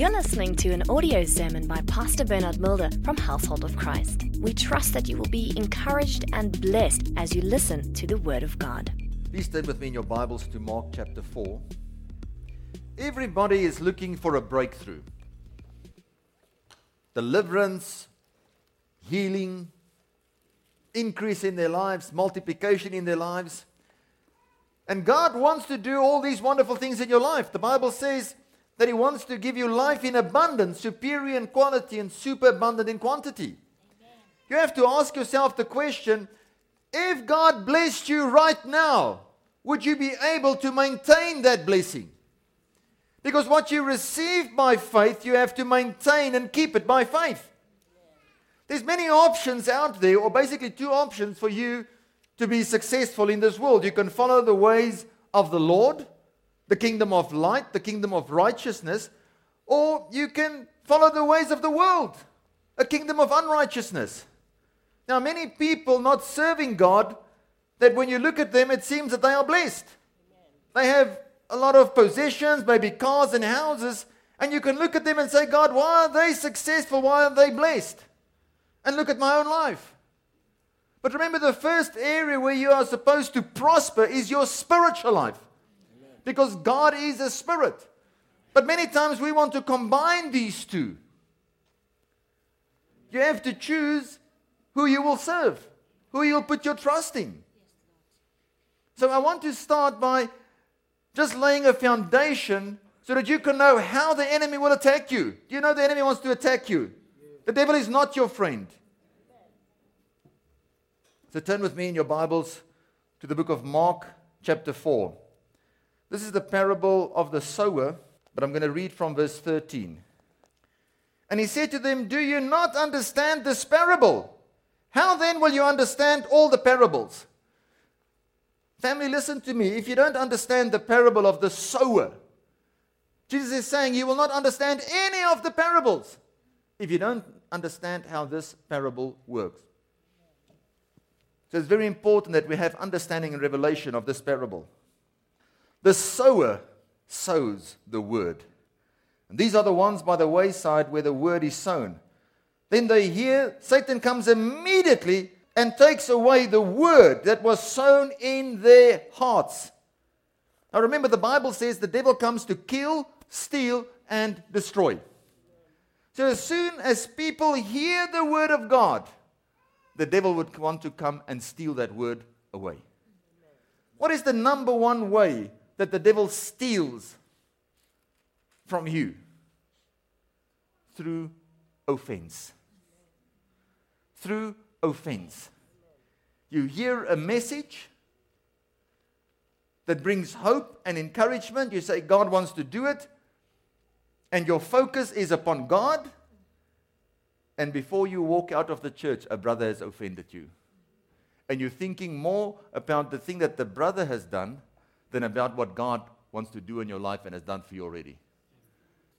You're listening to an audio sermon by Pastor Bernard Mulder from Household of Christ. We trust that you will be encouraged and blessed as you listen to the Word of God. Please turn with me in your Bibles to Mark chapter 4. Everybody is looking for a breakthrough deliverance, healing, increase in their lives, multiplication in their lives. And God wants to do all these wonderful things in your life. The Bible says that He wants to give you life in abundance, superior in quality, and superabundant in quantity. Amen. You have to ask yourself the question if God blessed you right now, would you be able to maintain that blessing? Because what you receive by faith, you have to maintain and keep it by faith. There's many options out there, or basically two options for you to be successful in this world. You can follow the ways of the Lord, the kingdom of light, the kingdom of righteousness, or you can follow the ways of the world, a kingdom of unrighteousness. Now, many people not serving God, that when you look at them, it seems that they are blessed. They have a lot of possessions, maybe cars and houses, and you can look at them and say, God, why are they successful? Why are they blessed? And look at my own life. But remember, the first area where you are supposed to prosper is your spiritual life. Because God is a spirit. But many times we want to combine these two. You have to choose who you will serve, who you'll put your trust in. So I want to start by just laying a foundation so that you can know how the enemy will attack you. Do you know the enemy wants to attack you? The devil is not your friend. So turn with me in your Bibles to the book of Mark, chapter 4. This is the parable of the sower, but I'm going to read from verse 13. And he said to them, Do you not understand this parable? How then will you understand all the parables? Family, listen to me. If you don't understand the parable of the sower, Jesus is saying you will not understand any of the parables if you don't understand how this parable works. So it's very important that we have understanding and revelation of this parable. The sower sows the word. And these are the ones by the wayside where the word is sown. Then they hear, Satan comes immediately and takes away the word that was sown in their hearts. Now remember, the Bible says the devil comes to kill, steal, and destroy. So as soon as people hear the word of God, the devil would want to come and steal that word away. What is the number one way that the devil steals from you? Through offense. Through offense. You hear a message that brings hope and encouragement. You say, God wants to do it. And your focus is upon God. And before you walk out of the church, a brother has offended you. And you're thinking more about the thing that the brother has done than about what God wants to do in your life and has done for you already.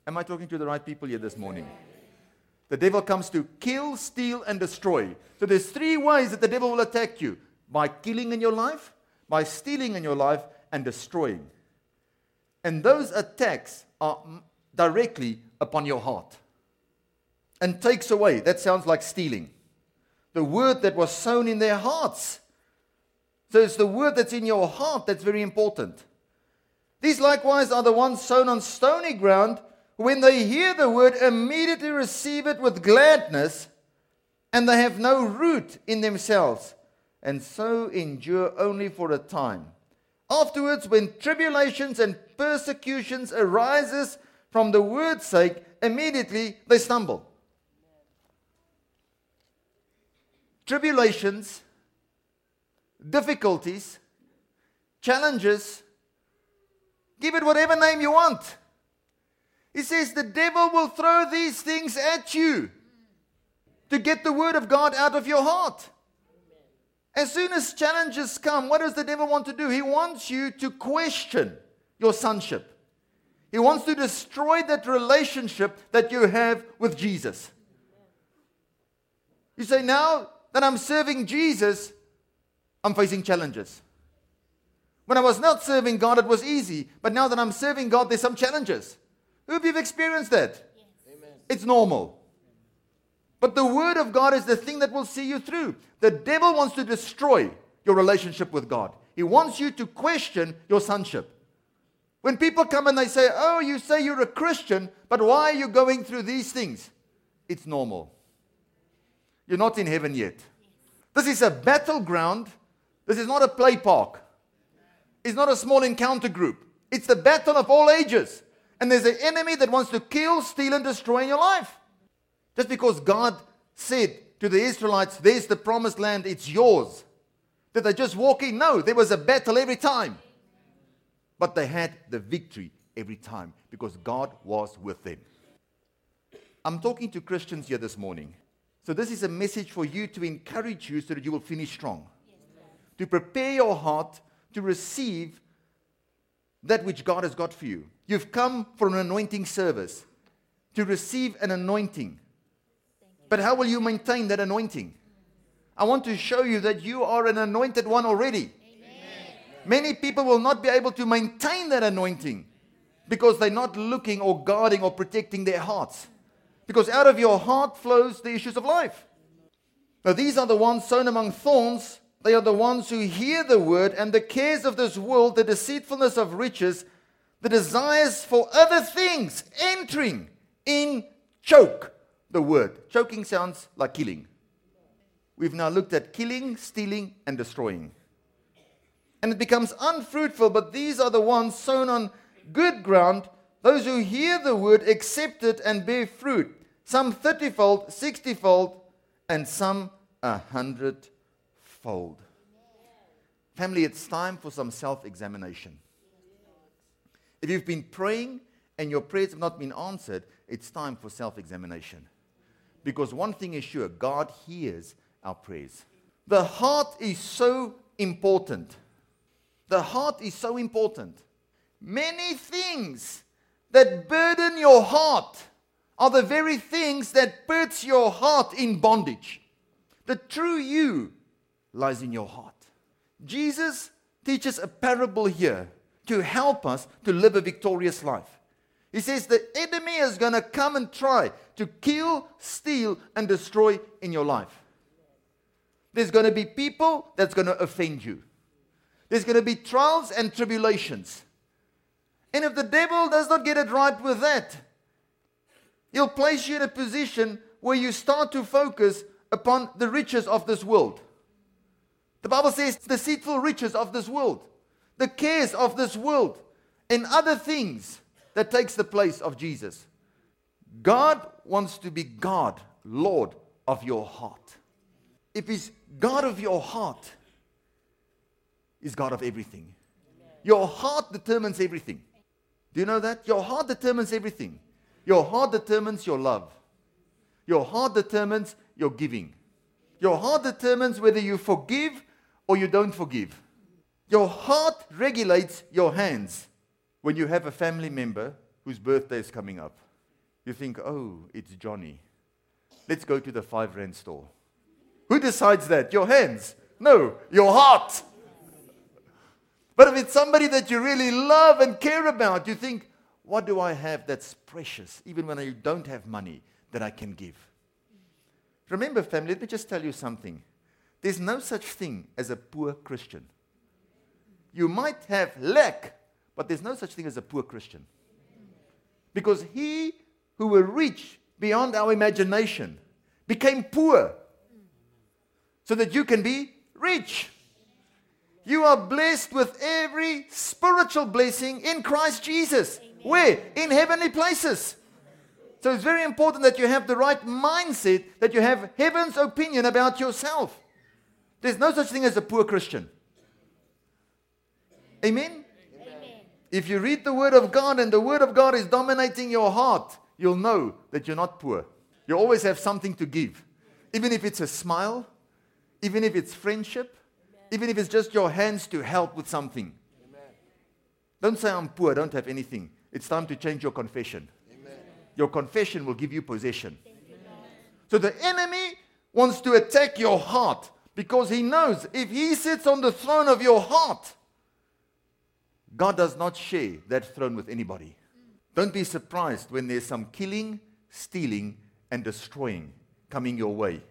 Am I talking to the right people here this morning? The devil comes to kill, steal, and destroy. So there's three ways that the devil will attack you by killing in your life, by stealing in your life, and destroying. And those attacks are directly upon your heart and takes away. That sounds like stealing. The word that was sown in their hearts. So it's the word that's in your heart that's very important. These likewise are the ones sown on stony ground when they hear the word, immediately receive it with gladness, and they have no root in themselves, and so endure only for a time. Afterwards, when tribulations and persecutions arises from the word's sake, immediately they stumble. Tribulations, difficulties, challenges, give it whatever name you want he says the devil will throw these things at you to get the word of God out of your heart. As soon as challenges come, what does the devil want to do? He wants you to question your sonship. He wants to destroy that relationship that you have with Jesus. You say, now that I'm serving Jesus, I'm facing challenges. When I was not serving God, it was easy. But now that I'm serving God, there's some challenges. Who of you have experienced that? It's normal. But the Word of God is the thing that will see you through. The devil wants to destroy your relationship with God, he wants you to question your sonship. When people come and they say, Oh, you say you're a Christian, but why are you going through these things? It's normal. You're not in heaven yet. This is a battleground. This is not a play park. It's not a small encounter group. It's the battle of all ages. And there's an enemy that wants to kill, steal, and destroy in your life. Just because God said to the Israelites, There's the promised land, it's yours. Did they just walk in? No, there was a battle every time. But they had the victory every time because God was with them. I'm talking to Christians here this morning. So, this is a message for you to encourage you so that you will finish strong. To prepare your heart to receive that which God has got for you. You've come for an anointing service to receive an anointing. But how will you maintain that anointing? I want to show you that you are an anointed one already. Amen. Many people will not be able to maintain that anointing because they're not looking or guarding or protecting their hearts. Because out of your heart flows the issues of life. Now, these are the ones sown among thorns. They are the ones who hear the word, and the cares of this world, the deceitfulness of riches, the desires for other things entering in choke the word. Choking sounds like killing. We've now looked at killing, stealing, and destroying. And it becomes unfruitful, but these are the ones sown on good ground, those who hear the word, accept it, and bear fruit. Some thirtyfold, sixtyfold, and some a hundredfold. Family, it's time for some self examination. If you've been praying and your prayers have not been answered, it's time for self examination. Because one thing is sure God hears our prayers. The heart is so important. The heart is so important. Many things that burden your heart are the very things that puts your heart in bondage. The true you lies in your heart. Jesus teaches a parable here to help us to live a victorious life. He says the enemy is going to come and try to kill, steal, and destroy in your life. There's going to be people that's going to offend you. There's going to be trials and tribulations. And if the devil does not get it right with that, he'll place you in a position where you start to focus upon the riches of this world. The Bible says the deceitful riches of this world, the cares of this world, and other things that takes the place of Jesus. God wants to be God, Lord of your heart. If He's God of your heart, He's God of everything. Your heart determines everything. Do you know that? Your heart determines everything. Your heart determines your love. Your heart determines your giving. Your heart determines whether you forgive or you don't forgive. Your heart regulates your hands when you have a family member whose birthday is coming up, you think, oh, it's Johnny. Let's go to the five rand store. Who decides that? Your hands? No, your heart. But if it's somebody that you really love and care about, you think, what do I have that's precious, even when I don't have money, that I can give? Remember, family, let me just tell you something. There's no such thing as a poor Christian. You might have lack, but there's no such thing as a poor Christian. Because he who were rich beyond our imagination became poor so that you can be rich. You are blessed with every spiritual blessing in Christ Jesus. Amen. Where? In heavenly places. So it's very important that you have the right mindset, that you have heaven's opinion about yourself. There's no such thing as a poor Christian. Amen? If you read the Word of God and the Word of God is dominating your heart, you'll know that you're not poor. You always have something to give. Even if it's a smile, even if it's friendship, even if it's just your hands to help with something. Amen. Don't say, I'm poor, I don't have anything. It's time to change your confession. Amen. Your confession will give you possession. So the enemy wants to attack your heart because he knows if he sits on the throne of your heart, God does not share that throne with anybody. Don't be surprised when there's some killing, stealing, and destroying coming your way.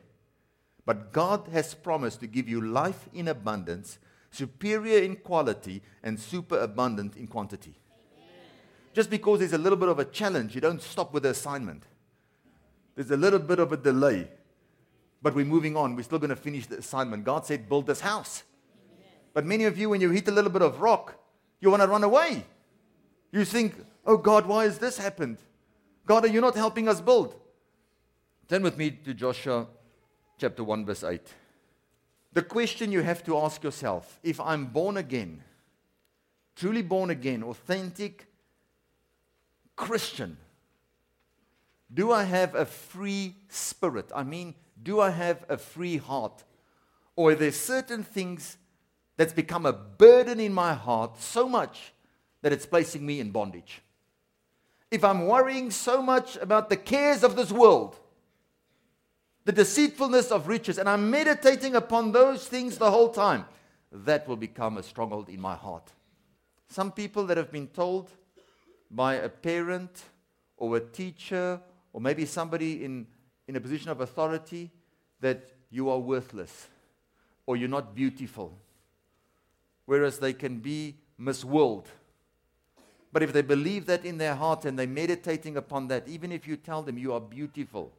But God has promised to give you life in abundance, superior in quality, and superabundant in quantity. Just because there's a little bit of a challenge, you don't stop with the assignment. There's a little bit of a delay, but we're moving on. We're still going to finish the assignment. God said, Build this house. But many of you, when you hit a little bit of rock, you want to run away. You think, Oh God, why has this happened? God, are you not helping us build? Turn with me to Joshua chapter 1, verse 8. The question you have to ask yourself if I'm born again, truly born again, authentic Christian, do I have a free spirit? I mean, do I have a free heart? Or are there certain things that's become a burden in my heart so much that it's placing me in bondage? If I'm worrying so much about the cares of this world, the deceitfulness of riches, and I'm meditating upon those things the whole time, that will become a stronghold in my heart. Some people that have been told by a parent or a teacher or maybe somebody in, in a position of authority that you are worthless or you're not beautiful. Whereas they can be Miss World. But if they believe that in their heart and they're meditating upon that, even if you tell them you are beautiful,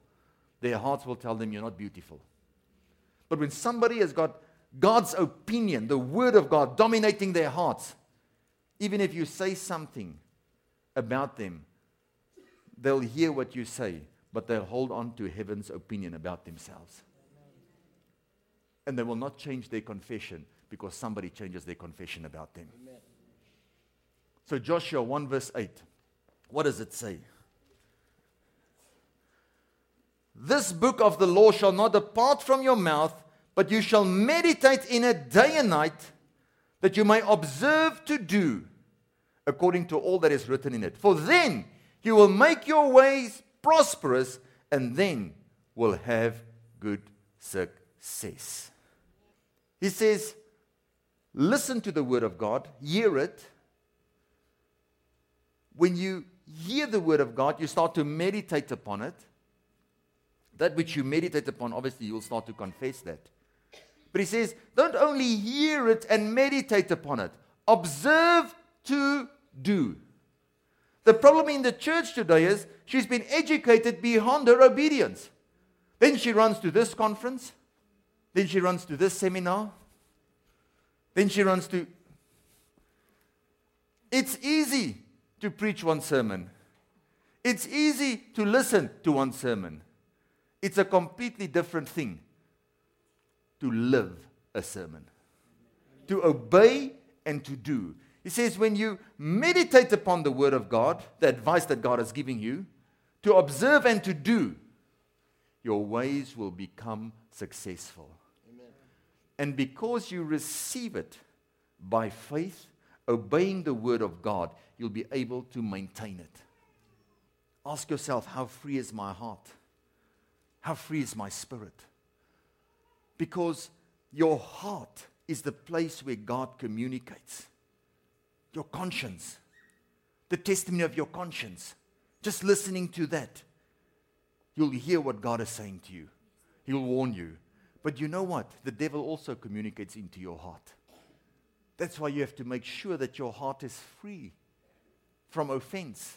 their hearts will tell them you're not beautiful. But when somebody has got God's opinion, the Word of God dominating their hearts, even if you say something about them, they'll hear what you say, but they'll hold on to heaven's opinion about themselves. And they will not change their confession because somebody changes their confession about them. Amen. So, Joshua 1, verse 8, what does it say? This book of the law shall not depart from your mouth, but you shall meditate in it day and night, that you may observe to do according to all that is written in it. For then you will make your ways prosperous, and then will have good success. He says, Listen to the word of God, hear it. When you hear the word of God, you start to meditate upon it. That which you meditate upon, obviously, you'll start to confess that. But he says, don't only hear it and meditate upon it, observe to do. The problem in the church today is she's been educated beyond her obedience. Then she runs to this conference, then she runs to this seminar, then she runs to. It's easy to preach one sermon, it's easy to listen to one sermon. It's a completely different thing to live a sermon, to obey and to do. He says, when you meditate upon the Word of God, the advice that God is giving you, to observe and to do, your ways will become successful. Amen. And because you receive it by faith, obeying the Word of God, you'll be able to maintain it. Ask yourself, how free is my heart? How free is my spirit? Because your heart is the place where God communicates your conscience, the testimony of your conscience. Just listening to that, you'll hear what God is saying to you. He'll warn you. But you know what? The devil also communicates into your heart. That's why you have to make sure that your heart is free from offense.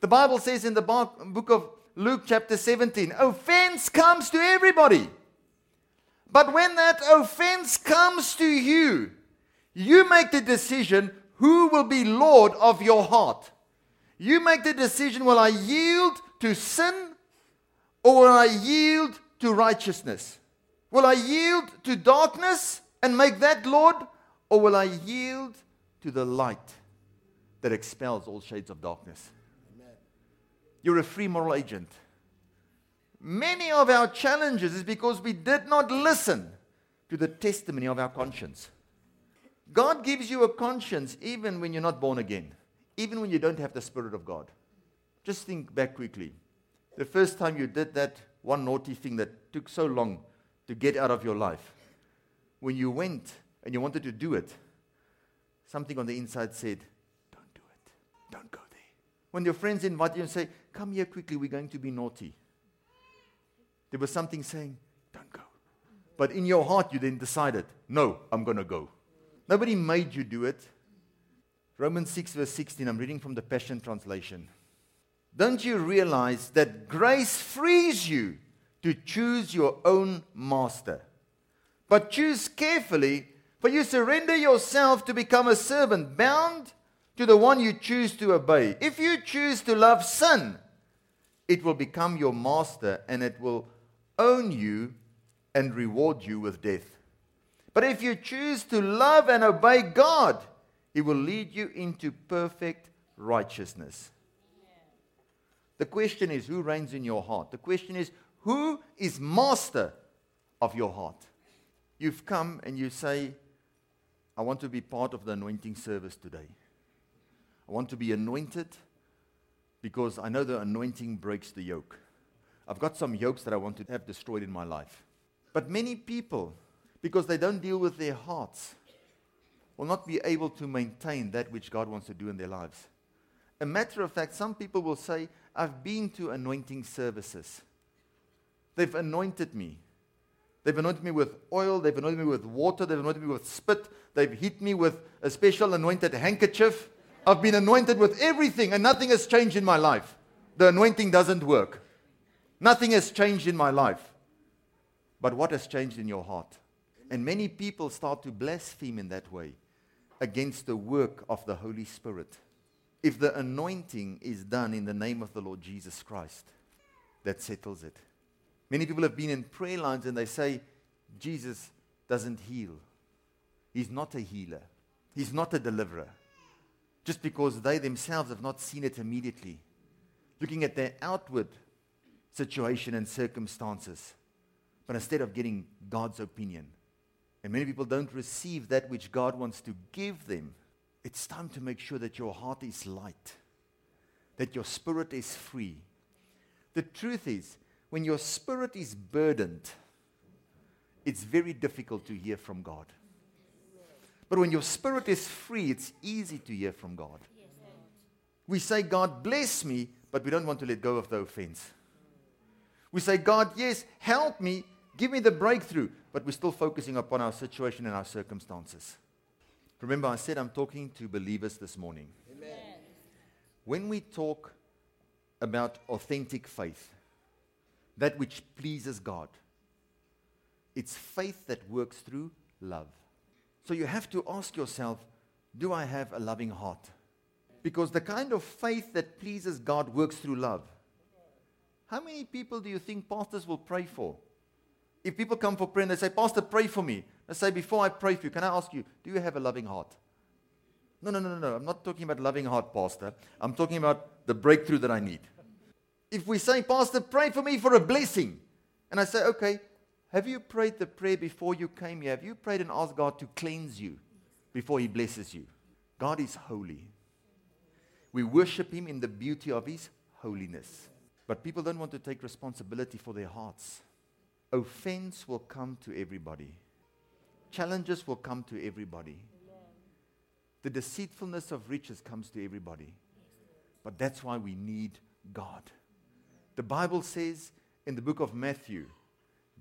The Bible says in the book of Luke, chapter 17, offense comes to everybody. But when that offense comes to you, you make the decision who will be Lord of your heart? You make the decision will I yield to sin or will I yield to righteousness? Will I yield to darkness and make that Lord or will I yield to the light that expels all shades of darkness? Amen. You're a free moral agent. Many of our challenges is because we did not listen to the testimony of our conscience. God gives you a conscience even when you're not born again, even when you don't have the Spirit of God. Just think back quickly. The first time you did that one naughty thing that took so long to get out of your life, when you went and you wanted to do it, something on the inside said, Don't do it. Don't go there. When your friends invite you and say, Come here quickly, we're going to be naughty. There was something saying, Don't go. But in your heart, you then decided, No, I'm going to go. Nobody made you do it. Romans 6, verse 16, I'm reading from the Passion Translation. Don't you realize that grace frees you to choose your own master? But choose carefully, for you surrender yourself to become a servant, bound to the one you choose to obey. If you choose to love sin, it will become your master and it will own you and reward you with death. But if you choose to love and obey God, He will lead you into perfect righteousness. The question is who reigns in your heart? The question is who is master of your heart? You've come and you say, I want to be part of the anointing service today. I want to be anointed because I know the anointing breaks the yoke. I've got some yokes that I want to have destroyed in my life. But many people, because they don't deal with their hearts, will not be able to maintain that which God wants to do in their lives. A matter of fact, some people will say, I've been to anointing services. They've anointed me. They've anointed me with oil. They've anointed me with water. They've anointed me with spit. They've hit me with a special anointed handkerchief. I've been anointed with everything and nothing has changed in my life. The anointing doesn't work. Nothing has changed in my life. But what has changed in your heart? And many people start to blaspheme in that way against the work of the Holy Spirit. If the anointing is done in the name of the Lord Jesus Christ, that settles it. Many people have been in prayer lines and they say, Jesus doesn't heal. He's not a healer. He's not a deliverer just because they themselves have not seen it immediately, looking at their outward situation and circumstances, but instead of getting God's opinion. And many people don't receive that which God wants to give them. It's time to make sure that your heart is light, that your spirit is free. The truth is, when your spirit is burdened, it's very difficult to hear from God. But when your spirit is free, it's easy to hear from God. We say, God, bless me, but we don't want to let go of the offense. We say, God, yes, help me, give me the breakthrough, but we're still focusing upon our situation and our circumstances. Remember, I said I'm talking to believers this morning. Amen. When we talk about authentic faith, that which pleases God, it's faith that works through love. So you have to ask yourself do I have a loving heart? Because the kind of faith that pleases God works through love. How many people do you think pastors will pray for? If people come for prayer and they say, Pastor, pray for me. I say, Before I pray for you, can I ask you, do you have a loving heart? No, no, no, no, no. I'm not talking about loving heart, Pastor. I'm talking about the breakthrough that I need. If we say, Pastor, pray for me for a blessing, and I say, Okay, have you prayed the prayer before you came here? Have you prayed and asked God to cleanse you before He blesses you? God is holy. We worship Him in the beauty of His holiness. But people don't want to take responsibility for their hearts. Offense will come to everybody, challenges will come to everybody. The deceitfulness of riches comes to everybody. But that's why we need God. The Bible says in the book of Matthew,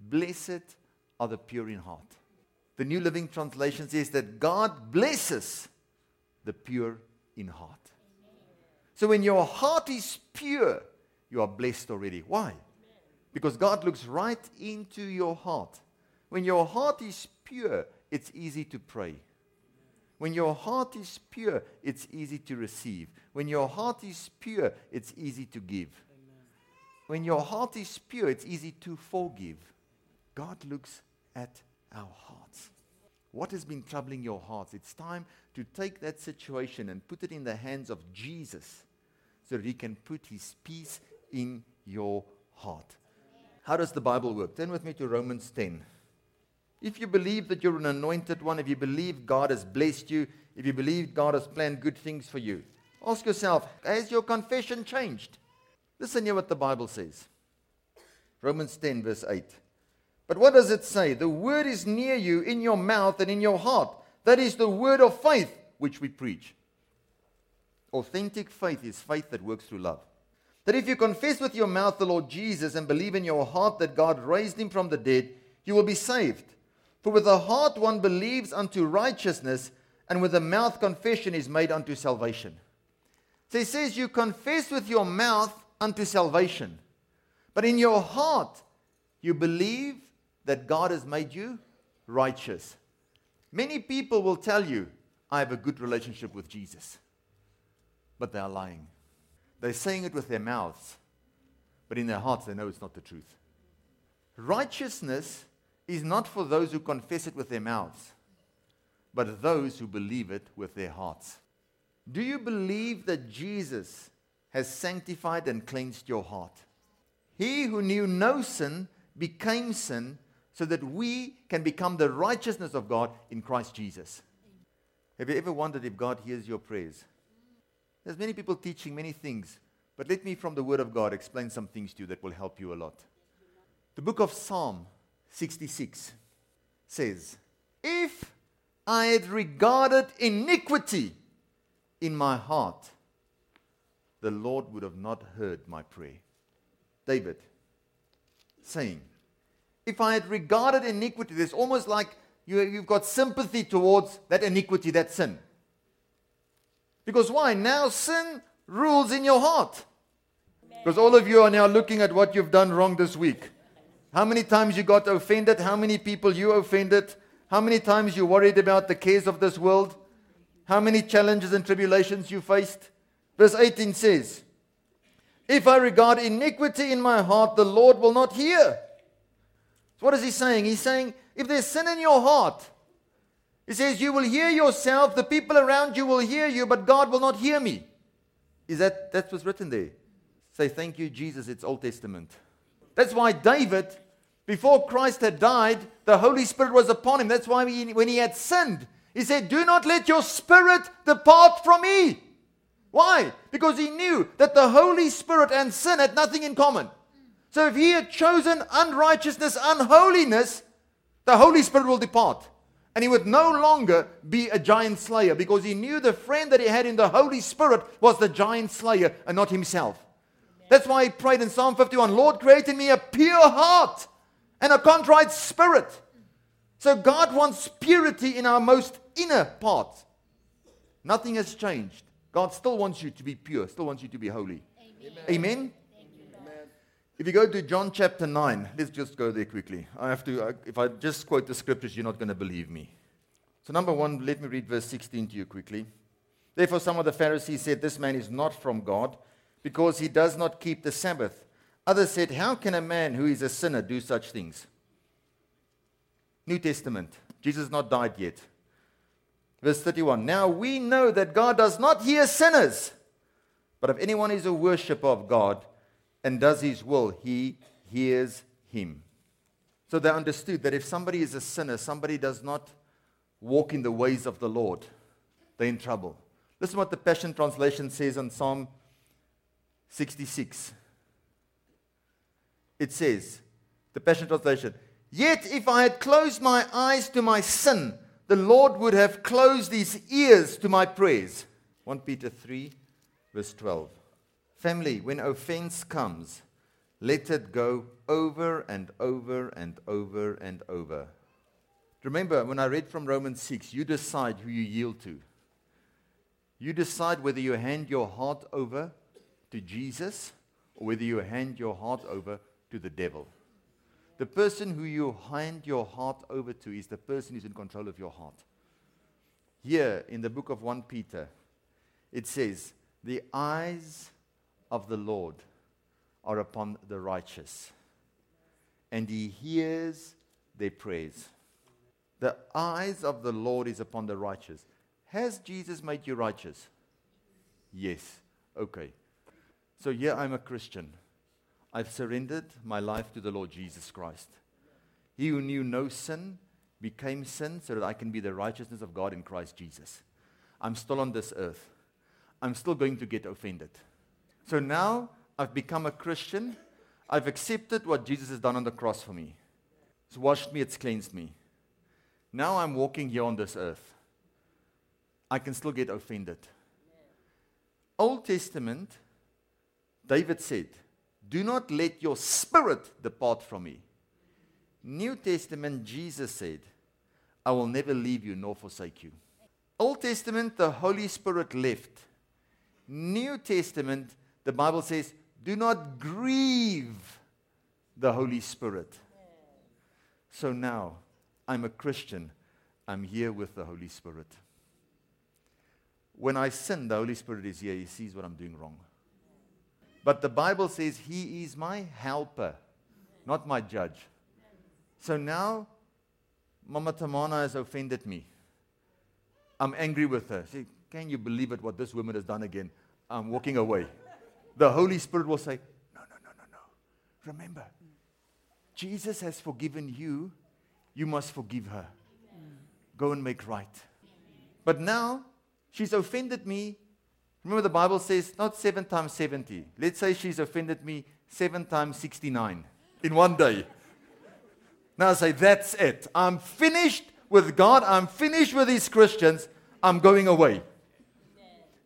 Blessed are the pure in heart. The New Living Translation says that God blesses the pure in heart. So when your heart is pure, you are blessed already. Why? Because God looks right into your heart. When your heart is pure, it's easy to pray. When your heart is pure, it's easy to receive. When your heart is pure, it's easy to give. Amen. When your heart is pure, it's easy to forgive. God looks at our hearts. What has been troubling your hearts? It's time to take that situation and put it in the hands of Jesus so that He can put His peace in your heart. How does the Bible work? Turn with me to Romans 10. If you believe that you're an anointed one, if you believe God has blessed you, if you believe God has planned good things for you, ask yourself, has your confession changed? Listen here what the Bible says. Romans 10, verse 8. But what does it say? The word is near you in your mouth and in your heart. That is the word of faith which we preach. Authentic faith is faith that works through love. That if you confess with your mouth the Lord Jesus and believe in your heart that God raised him from the dead, you will be saved. For with the heart one believes unto righteousness, and with the mouth confession is made unto salvation. So he says, You confess with your mouth unto salvation, but in your heart you believe that God has made you righteous. Many people will tell you, I have a good relationship with Jesus, but they are lying. They're saying it with their mouths, but in their hearts they know it's not the truth. Righteousness is not for those who confess it with their mouths, but those who believe it with their hearts. Do you believe that Jesus has sanctified and cleansed your heart? He who knew no sin became sin so that we can become the righteousness of God in Christ Jesus. Have you ever wondered if God hears your prayers? There's many people teaching many things, but let me, from the Word of God, explain some things to you that will help you a lot. The book of Psalm 66 says, If I had regarded iniquity in my heart, the Lord would have not heard my prayer. David saying, If I had regarded iniquity, there's almost like you, have got sympathy towards that iniquity, that sin. Because why? Now sin rules in your heart. Because all of you are now looking at what you've done wrong this week. How many times you got offended? How many people you offended? How many times you worried about the cares of this world? How many challenges and tribulations you faced? Verse 18 says, If I regard iniquity in my heart, the Lord will not hear. So what is he saying? He's saying, if there's sin in your heart, he says, You will hear yourself, the people around you will hear you, but God will not hear me. Is that that's what's written there? Say, Thank you, Jesus, it's Old Testament. That's why David, before Christ had died, the Holy Spirit was upon him. That's why he, when he had sinned, he said, Do not let your spirit depart from me. Why? Because he knew that the Holy Spirit and sin had nothing in common. So if he had chosen unrighteousness, unholiness, the Holy Spirit will depart. And he would no longer be a giant slayer because he knew the friend that he had in the Holy Spirit was the giant slayer and not himself. That's why he prayed in Psalm 51 Lord, create in me a pure heart and a contrite spirit. So God wants purity in our most inner part. Nothing has changed. God still wants you to be pure, still wants you to be holy. Amen. Amen? If you go to John chapter 9, let's just go there quickly. I have to, if I just quote the scriptures, you're not going to believe me. So, number one, let me read verse 16 to you quickly. Therefore, some of the Pharisees said, This man is not from God because he does not keep the Sabbath. Others said, How can a man who is a sinner do such things? New Testament. Jesus has not died yet. Verse 31 Now we know that God does not hear sinners, but if anyone is a worshiper of God and does his will, he hears him. So they understood that if somebody is a sinner, somebody does not walk in the ways of the Lord, they're in trouble. Listen what the Passion Translation says on Psalm 66. It says, the Passion Translation, Yet if I had closed my eyes to my sin, the Lord would have closed his ears to my prayers. 1 Peter 3, verse 12. Family, when offense comes, let it go over and over and over and over. Remember, when I read from Romans 6, you decide who you yield to. You decide whether you hand your heart over to Jesus or whether you hand your heart over to the devil. The person who you hand your heart over to is the person who's in control of your heart. Here in the book of 1 Peter, it says, The eyes of the Lord are upon the righteous, and he hears their prayers. The eyes of the Lord is upon the righteous. Has Jesus made you righteous? Yes. Okay. So here I'm a Christian. I've surrendered my life to the Lord Jesus Christ. He who knew no sin became sin so that I can be the righteousness of God in Christ Jesus. I'm still on this earth. I'm still going to get offended. So now I've become a Christian. I've accepted what Jesus has done on the cross for me. It's washed me, it's cleansed me. Now I'm walking here on this earth. I can still get offended. Old Testament David said, Do not let your spirit depart from me. New Testament, Jesus said, I will never leave you nor forsake you. Old Testament, the Holy Spirit left. New Testament, the Bible says, do not grieve the Holy Spirit. So now, I'm a Christian. I'm here with the Holy Spirit. When I sin, the Holy Spirit is here. He sees what I'm doing wrong. But the Bible says He is my helper, not my judge. So now, Mama Tamana has offended me. I'm angry with her. Say, can you believe it what this woman has done again? I'm walking away. The Holy Spirit will say, No, no, no, no, no. Remember, Jesus has forgiven you. You must forgive her. Go and make right. But now, she's offended me. Remember, the Bible says not seven times 70. Let's say she's offended me seven times 69 in one day. Now I say, That's it. I'm finished with God. I'm finished with these Christians. I'm going away.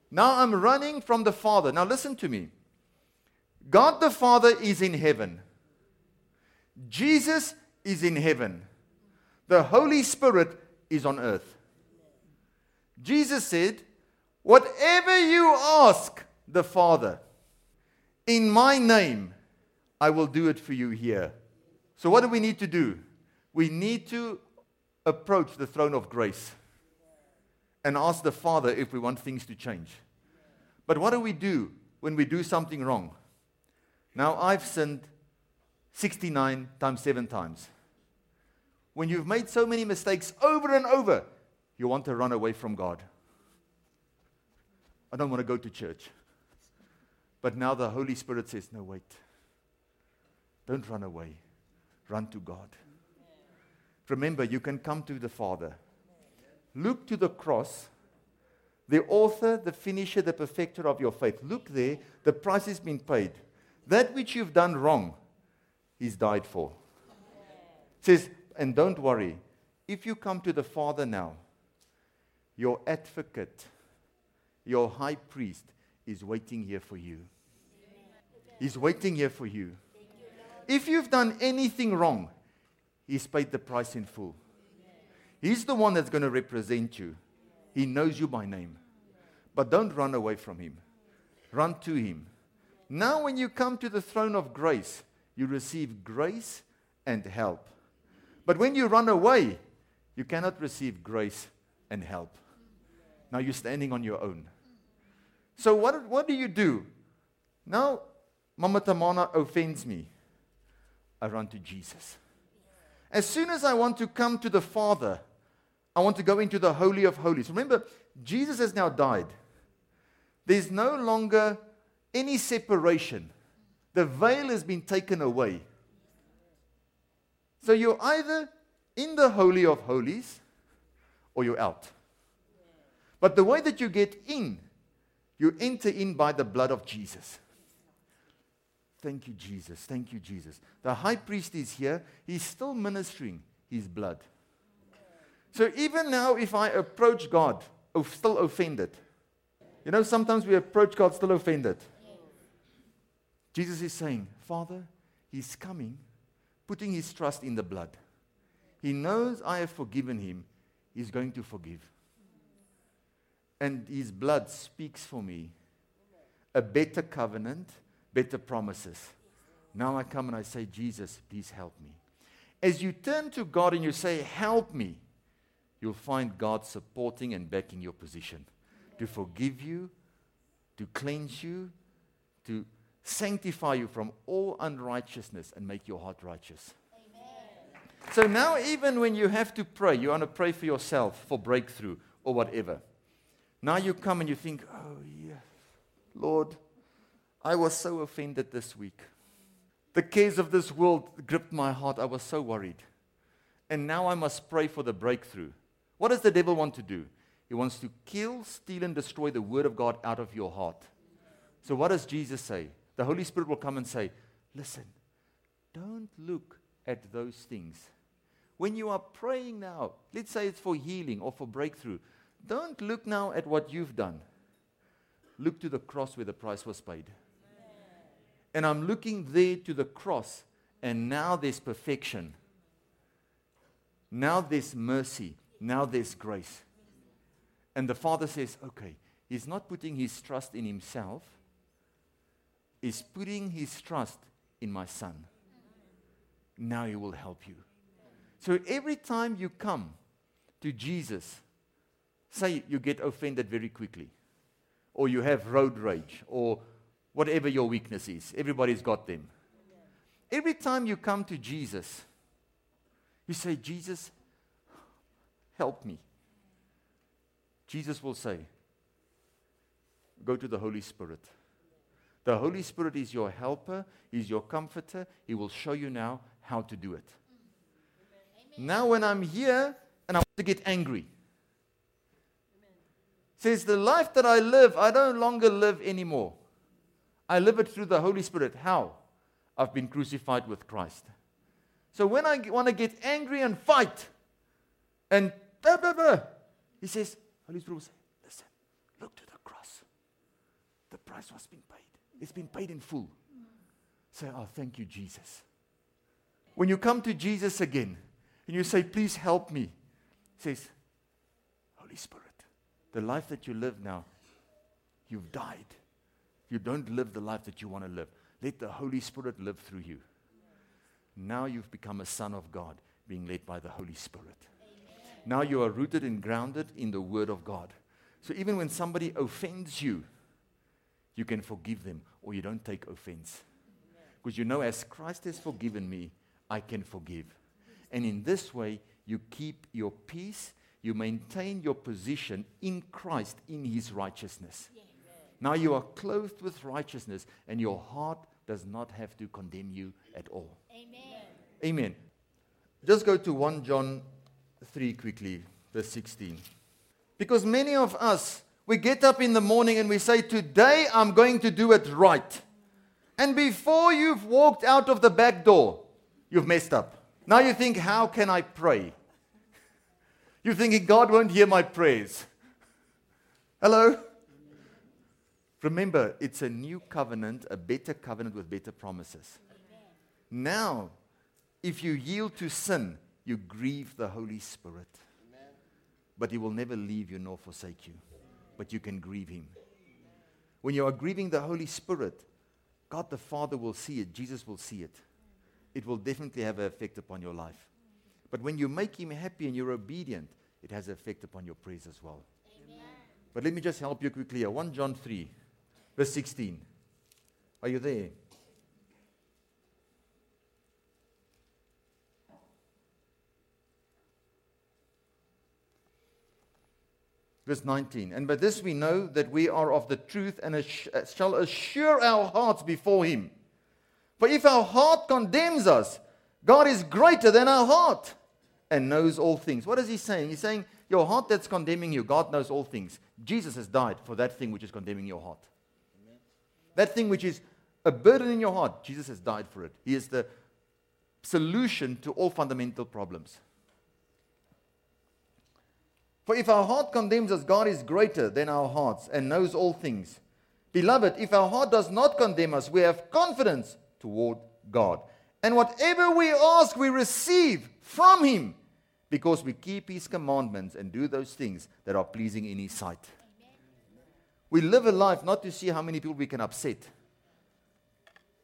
Now I'm running from the Father. Now listen to me. God the Father is in heaven. Jesus is in heaven. The Holy Spirit is on earth. Jesus said, Whatever you ask the Father in my name, I will do it for you here. So, what do we need to do? We need to approach the throne of grace and ask the Father if we want things to change. But what do we do when we do something wrong? Now, I've sinned 69 times 7 times. When you've made so many mistakes over and over, you want to run away from God. I don't want to go to church. But now the Holy Spirit says, No, wait. Don't run away. Run to God. Remember, you can come to the Father. Look to the cross, the author, the finisher, the perfecter of your faith. Look there, the price has been paid. That which you've done wrong, He's died for. It says, and don't worry, if you come to the Father now, your advocate, your high priest is waiting here for you. He's waiting here for you. If you've done anything wrong, He's paid the price in full. He's the one that's going to represent you. He knows you by name. But don't run away from Him, run to Him. Now, when you come to the throne of grace, you receive grace and help. But when you run away, you cannot receive grace and help. Now you're standing on your own. So, what, what do you do? Now, Mama Tamana offends me. I run to Jesus. As soon as I want to come to the Father, I want to go into the Holy of Holies. Remember, Jesus has now died. There's no longer any separation. The veil has been taken away. So you're either in the Holy of Holies or you're out. But the way that you get in, you enter in by the blood of Jesus. Thank you, Jesus. Thank you, Jesus. The high priest is here. He's still ministering his blood. So even now, if I approach God, still offended, you know, sometimes we approach God still offended. Jesus is saying, Father, he's coming, putting his trust in the blood. He knows I have forgiven him. He's going to forgive. And his blood speaks for me a better covenant better promises. Now I come and I say, Jesus, please help me. As you turn to God and you say, Help me, you'll find God supporting and backing your position to forgive you, to cleanse you, to sanctify you from all unrighteousness and make your heart righteous. Amen. So now, even when you have to pray, you want to pray for yourself for breakthrough or whatever. Now you come and you think, Oh, yeah, Lord, I was so offended this week. The cares of this world gripped my heart. I was so worried. And now I must pray for the breakthrough. What does the devil want to do? He wants to kill, steal, and destroy the word of God out of your heart. So, what does Jesus say? The Holy Spirit will come and say, Listen, don't look at those things. When you are praying now, let's say it's for healing or for breakthrough, don't look now at what you've done. Look to the cross where the price was paid. And I'm looking there to the cross, and now there's perfection. Now there's mercy. Now there's grace. And the Father says, okay, he's not putting his trust in himself, he's putting his trust in my Son. Now he will help you. So every time you come to Jesus, say you get offended very quickly, or you have road rage, or whatever your weakness is. Everybody's got them. Every time you come to Jesus, you say, Jesus, help me. Jesus will say, Go to the Holy Spirit. The Holy Spirit is your helper, He's your comforter. He will show you now how to do it. Amen. Now, when I'm here and I want to get angry, says, The life that I live, I don't longer live anymore. I live it through the Holy Spirit. How? I've been crucified with Christ. So when I want to get angry and fight, and blah, blah, blah, he says, Holy Spirit will say, Listen, look to the cross. The price was being paid, it's been paid in full. Say, Oh, thank you, Jesus. When you come to Jesus again and you say, Please help me, he says, Holy Spirit, the life that you live now, you've died. You don't live the life that you want to live. Let the Holy Spirit live through you. Now you've become a son of God, being led by the Holy Spirit. Amen. Now you are rooted and grounded in the Word of God. So even when somebody offends you, you can forgive them or you don't take offense. Because you know, as Christ has forgiven me, I can forgive. And in this way, you keep your peace, you maintain your position in Christ, in His righteousness. Now you are clothed with righteousness, and your heart does not have to condemn you at all. Amen. Amen. Just go to 1 John 3 quickly, verse 16. Because many of us, we get up in the morning and we say, Today I'm going to do it right. And before you've walked out of the back door, you've messed up. Now you think, How can I pray? You're thinking, God won't hear my prayers. Hello? Remember, it's a new covenant, a better covenant with better promises. Amen. Now, if you yield to sin, you grieve the Holy Spirit. Amen. But He will never leave you nor forsake you. But you can grieve Him. When you are grieving the Holy Spirit, God the Father will see it, Jesus will see it. It will definitely have an effect upon your life. But when you make Him happy and you're obedient, it has an effect upon your praise as well. Amen. But let me just help you quickly here. 1 John 3. Verse 16. Are you there? Verse 19. And by this we know that we are of the truth and shall assure our hearts before Him. For if our heart condemns us, God is greater than our heart and knows all things. What is He saying? He's saying, Your heart that's condemning you, God knows all things. Jesus has died for that thing which is condemning your heart. That thing which is a burden in your heart, Jesus has died for it. He is the solution to all fundamental problems. For if our heart condemns us, God is greater than our hearts and knows all things. Beloved, if our heart does not condemn us, we have confidence toward God. And whatever we ask, we receive from Him because we keep His commandments and do those things that are pleasing in His sight. We live a life not to see how many people we can upset.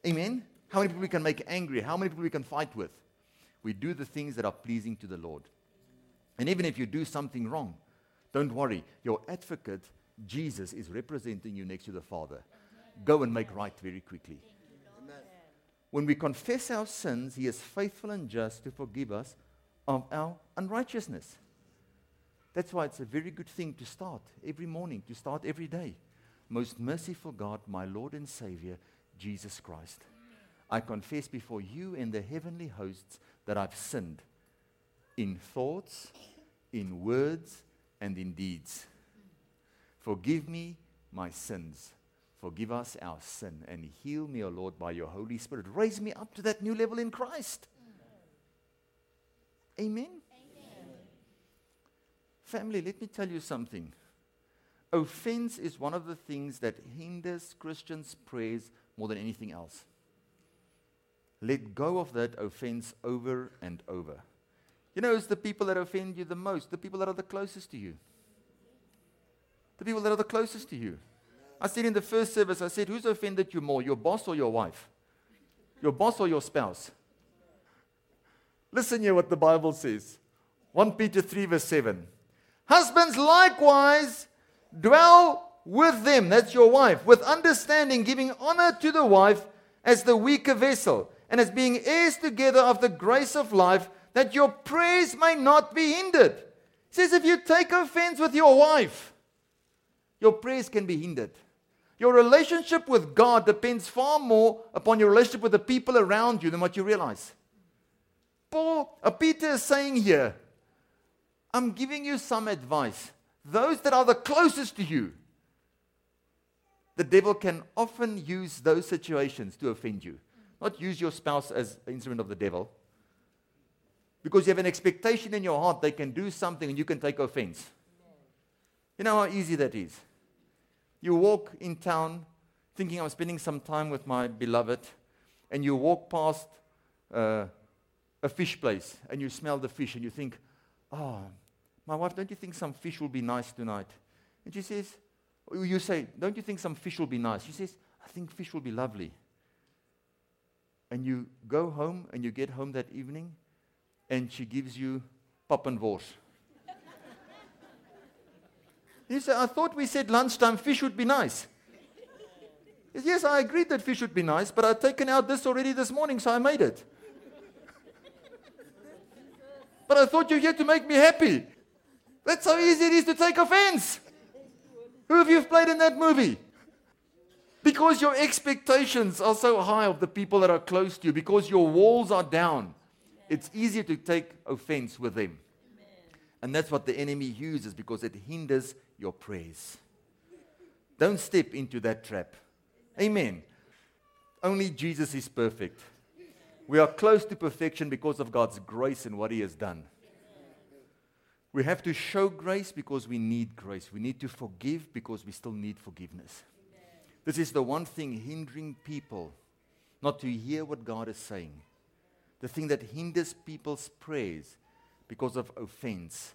Amen? How many people we can make angry, how many people we can fight with. We do the things that are pleasing to the Lord. And even if you do something wrong, don't worry. Your advocate, Jesus, is representing you next to the Father. Go and make right very quickly. When we confess our sins, He is faithful and just to forgive us of our unrighteousness. That's why it's a very good thing to start every morning, to start every day. Most merciful God, my Lord and Savior, Jesus Christ. I confess before you and the heavenly hosts that I've sinned in thoughts, in words, and in deeds. Forgive me my sins. Forgive us our sin and heal me, O Lord, by your Holy Spirit. Raise me up to that new level in Christ. Amen. Family, let me tell you something. Offense is one of the things that hinders Christians' prayers more than anything else. let go of that offense over and over. You know, it's the people that offend you the most, the people that are the closest to you. The people that are the closest to you. I said in the first service, I said, who's offended you more, your boss or your wife? Your boss or your spouse? Listen here what the Bible says. 1 Peter 3, verse 7. Husbands likewise dwell with them, that's your wife, with understanding, giving honor to the wife as the weaker vessel, and as being heirs together of the grace of life, that your prayers may not be hindered. It says if you take offense with your wife, your prayers can be hindered. Your relationship with God depends far more upon your relationship with the people around you than what you realize. Paul, uh, Peter is saying here, I'm giving you some advice. Those that are the closest to you, the devil can often use those situations to offend you. Not use your spouse as an instrument of the devil. Because you have an expectation in your heart they can do something and you can take offense. You know how easy that is. You walk in town thinking I'm spending some time with my beloved, and you walk past uh, a fish place and you smell the fish and you think, oh, my wife, don't you think some fish will be nice tonight? And she says, you say, don't you think some fish will be nice? She says, I think fish will be lovely. And you go home and you get home that evening and she gives you boerewors. you say, I thought we said lunchtime fish would be nice. yes, I agreed that fish would be nice, but I'd taken out this already this morning, so I made it. but I thought you're here to make me happy. That's how easy it is to take offense. Who have you played in that movie? Because your expectations are so high of the people that are close to you, because your walls are down, it's easier to take offense with them. And that's what the enemy uses because it hinders your prayers. Don't step into that trap. Amen. Only Jesus is perfect. We are close to perfection because of God's grace and what He has done. We have to show grace because we need grace. We need to forgive because we still need forgiveness. This is the one thing hindering people not to hear what God is saying. The thing that hinders people's prayers because of offense.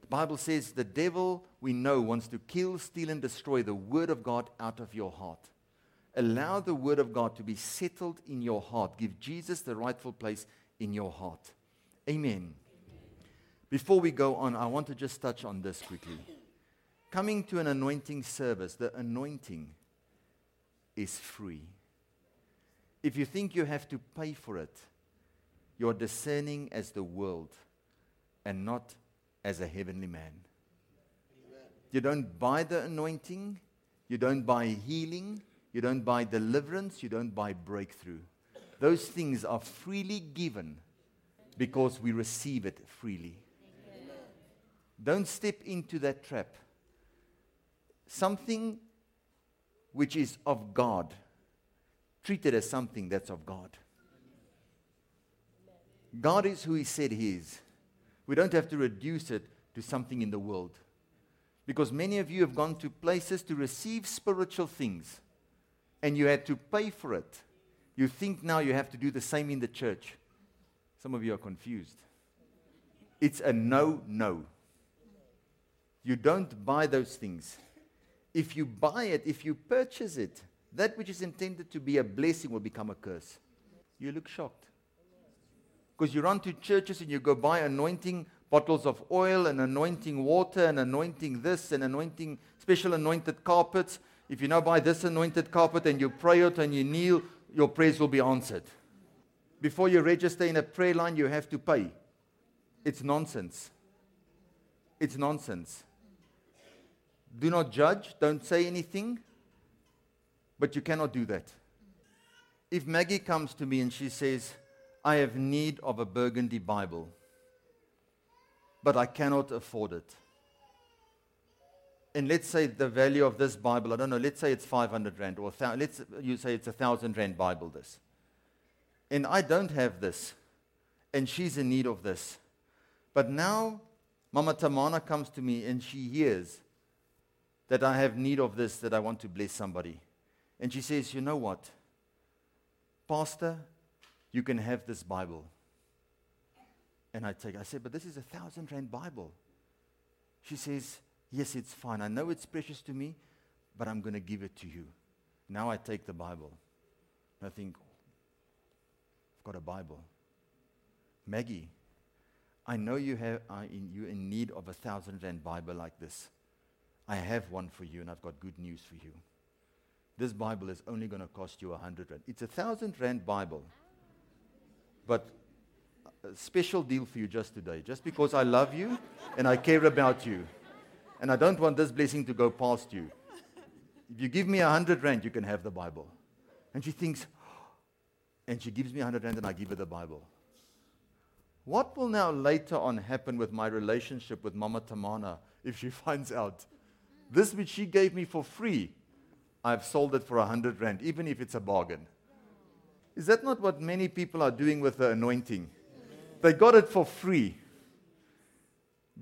The Bible says the devil, we know, wants to kill, steal, and destroy the word of God out of your heart. Allow the word of God to be settled in your heart. Give Jesus the rightful place in your heart. Amen. Before we go on, I want to just touch on this quickly. Coming to an anointing service, the anointing is free. If you think you have to pay for it, you're discerning as the world and not as a heavenly man. Amen. You don't buy the anointing, you don't buy healing, you don't buy deliverance, you don't buy breakthrough. Those things are freely given because we receive it freely. Don't step into that trap. Something which is of God, treat it as something that's of God. God is who He said He is. We don't have to reduce it to something in the world. Because many of you have gone to places to receive spiritual things and you had to pay for it. You think now you have to do the same in the church. Some of you are confused. It's a no, no. You don't buy those things. If you buy it, if you purchase it, that which is intended to be a blessing will become a curse. You look shocked. Because you run to churches and you go buy anointing bottles of oil and anointing water and anointing this and anointing special anointed carpets. If you now buy this anointed carpet and you pray it and you kneel, your prayers will be answered. Before you register in a prayer line, you have to pay. It's nonsense. It's nonsense. Do not judge, don't say anything, but you cannot do that. If Maggie comes to me and she says, I have need of a burgundy Bible, but I cannot afford it. And let's say the value of this Bible, I don't know, let's say it's 500 Rand, or th- let's you say it's a 1,000 Rand Bible, this. And I don't have this, and she's in need of this. But now Mama Tamana comes to me and she hears that I have need of this, that I want to bless somebody. And she says, You know what? Pastor, You can have this Bible. And I take, I said, but this is a thousand rand Bible. She says, yes, it's fine. I know it's precious to me, but I'm going to give it to you. Now I take the Bible. And I think, I've got a Bible. Maggie, I know you have, uh, in, you're in need of a thousand rand Bible like this. I have one for you, and I've got good news for you. This Bible is only going to cost you a hundred rand. It's a thousand rand Bible, but a special deal for you just today, just because I love you and I care about you, and I don't want this blessing to go past you. If you give me a hundred rand, you can have the Bible. And she thinks, and she gives me a hundred rand, and I give her the Bible. What will now later on happen with my relationship with Mama Tamana if she finds out this which she gave me for free, I've sold it for a hundred rand, even if it's a bargain? Is that not what many people are doing with the anointing? They got it for free.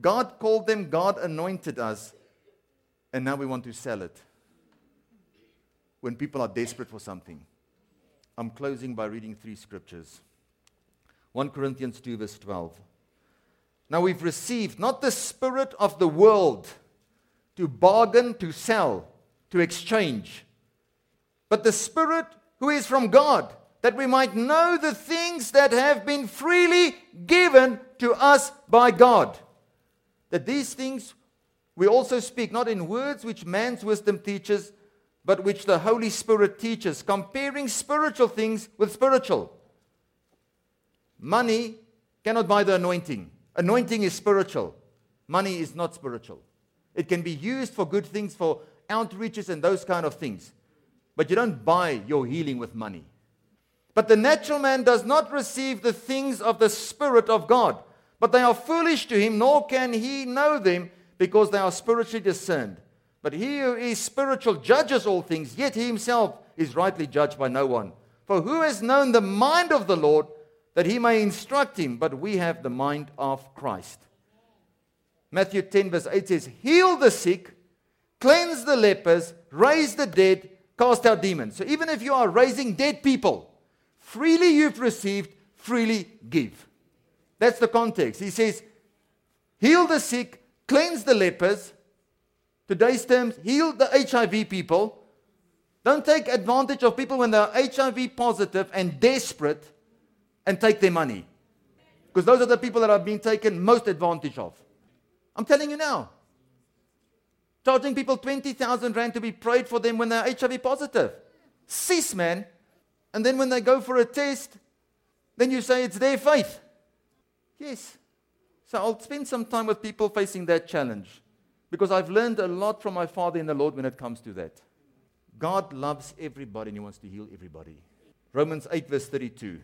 God called them, God anointed us, and now we want to sell it when people are desperate for something. I'm closing by reading three scriptures. 1 Corinthians 2, verse 12. Now we've received not the spirit of the world to bargain, to sell, to exchange, but the spirit who is from God, that we might know the things that have been freely given to us by God. That these things we also speak not in words which man's wisdom teaches, but which the Holy Spirit teaches, comparing spiritual things with spiritual. Money cannot buy the anointing. Anointing is spiritual. Money is not spiritual. It can be used for good things, for outreaches and those kind of things. But you don't buy your healing with money. But the natural man does not receive the things of the Spirit of God, but they are foolish to him, nor can he know them because they are spiritually discerned. But he who is spiritual judges all things, yet he himself is rightly judged by no one. For who has known the mind of the Lord that he may instruct him, but we have the mind of Christ. Matthew 10, verse 8 says, Heal the sick, cleanse the lepers, raise the dead, cast out demons. So even if you are raising dead people, freely you've received, freely give. That's the context. He says, Heal the sick, cleanse the lepers. Today's terms, heal the HIV people. Don't take advantage of people when they're HIV positive and desperate and take their money. Because those are the people that are being taken most advantage of. I'm telling you now. Charging people 20,000 Rand to be prayed for them when they're HIV positive. Cease, man. And then when they go for a test, then you say it's their faith. Yes. So I'll spend some time with people facing that challenge because I've learned a lot from my Father in the Lord when it comes to that. God loves everybody and He wants to heal everybody. Romans 8, verse 32.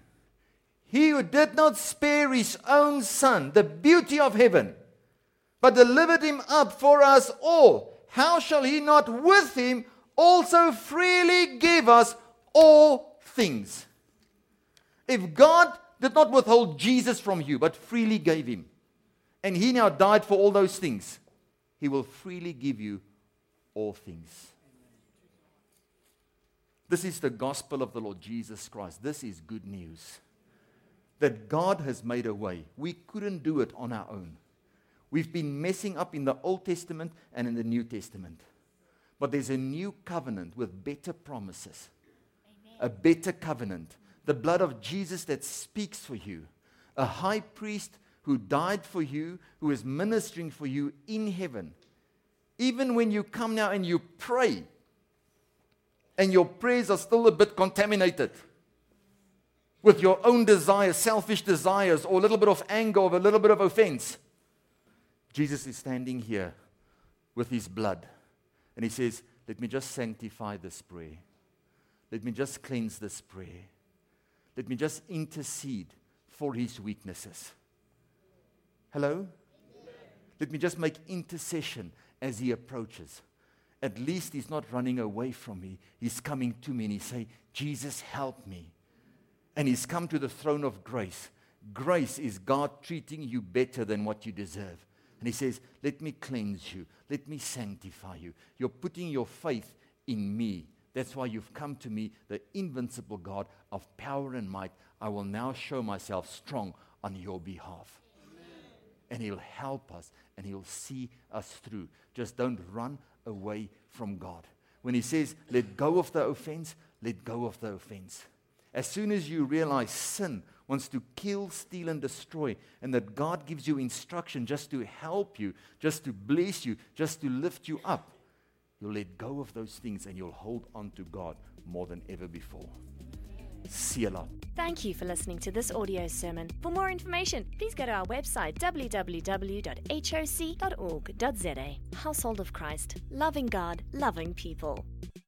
He who did not spare his own son, the beauty of heaven, but delivered him up for us all, how shall he not with him also freely give us all things? If God did not withhold Jesus from you, but freely gave him, and he now died for all those things, he will freely give you all things. This is the gospel of the Lord Jesus Christ. This is good news that God has made a way. We couldn't do it on our own. We've been messing up in the Old Testament and in the New Testament. But there's a new covenant with better promises. A better covenant. The blood of Jesus that speaks for you, a high priest who died for you, who is ministering for you in heaven. Even when you come now and you pray, and your prayers are still a bit contaminated with your own desires, selfish desires, or a little bit of anger or a little bit of offense. Jesus is standing here with his blood. And he says, Let me just sanctify this prayer. Let me just cleanse this prayer. Let me just intercede for his weaknesses. Hello? Let me just make intercession as he approaches. At least he's not running away from me. He's coming to me and he say, Jesus, help me and he's come to the throne of grace. Grace is God treating you better than what you deserve. And he says, Let me cleanse you. Let me sanctify you. You're putting your faith in me. That's why you've come to me, the invincible God of power and might. I will now show myself strong on your behalf. And He'll help us and He'll see us through. Just don't run away from God. When He says, let go of the offense, let go of the offense. As soon as you realize sin wants to kill, steal, and destroy, and that God gives you instruction just to help you, just to bless you, just to lift you up, you'll let go of those things and you'll hold on to God more than ever before. See you lot. Thank you for listening to this audio sermon. For more information, please go to our website www.hoc.org.za. Household of Christ, loving God, loving people.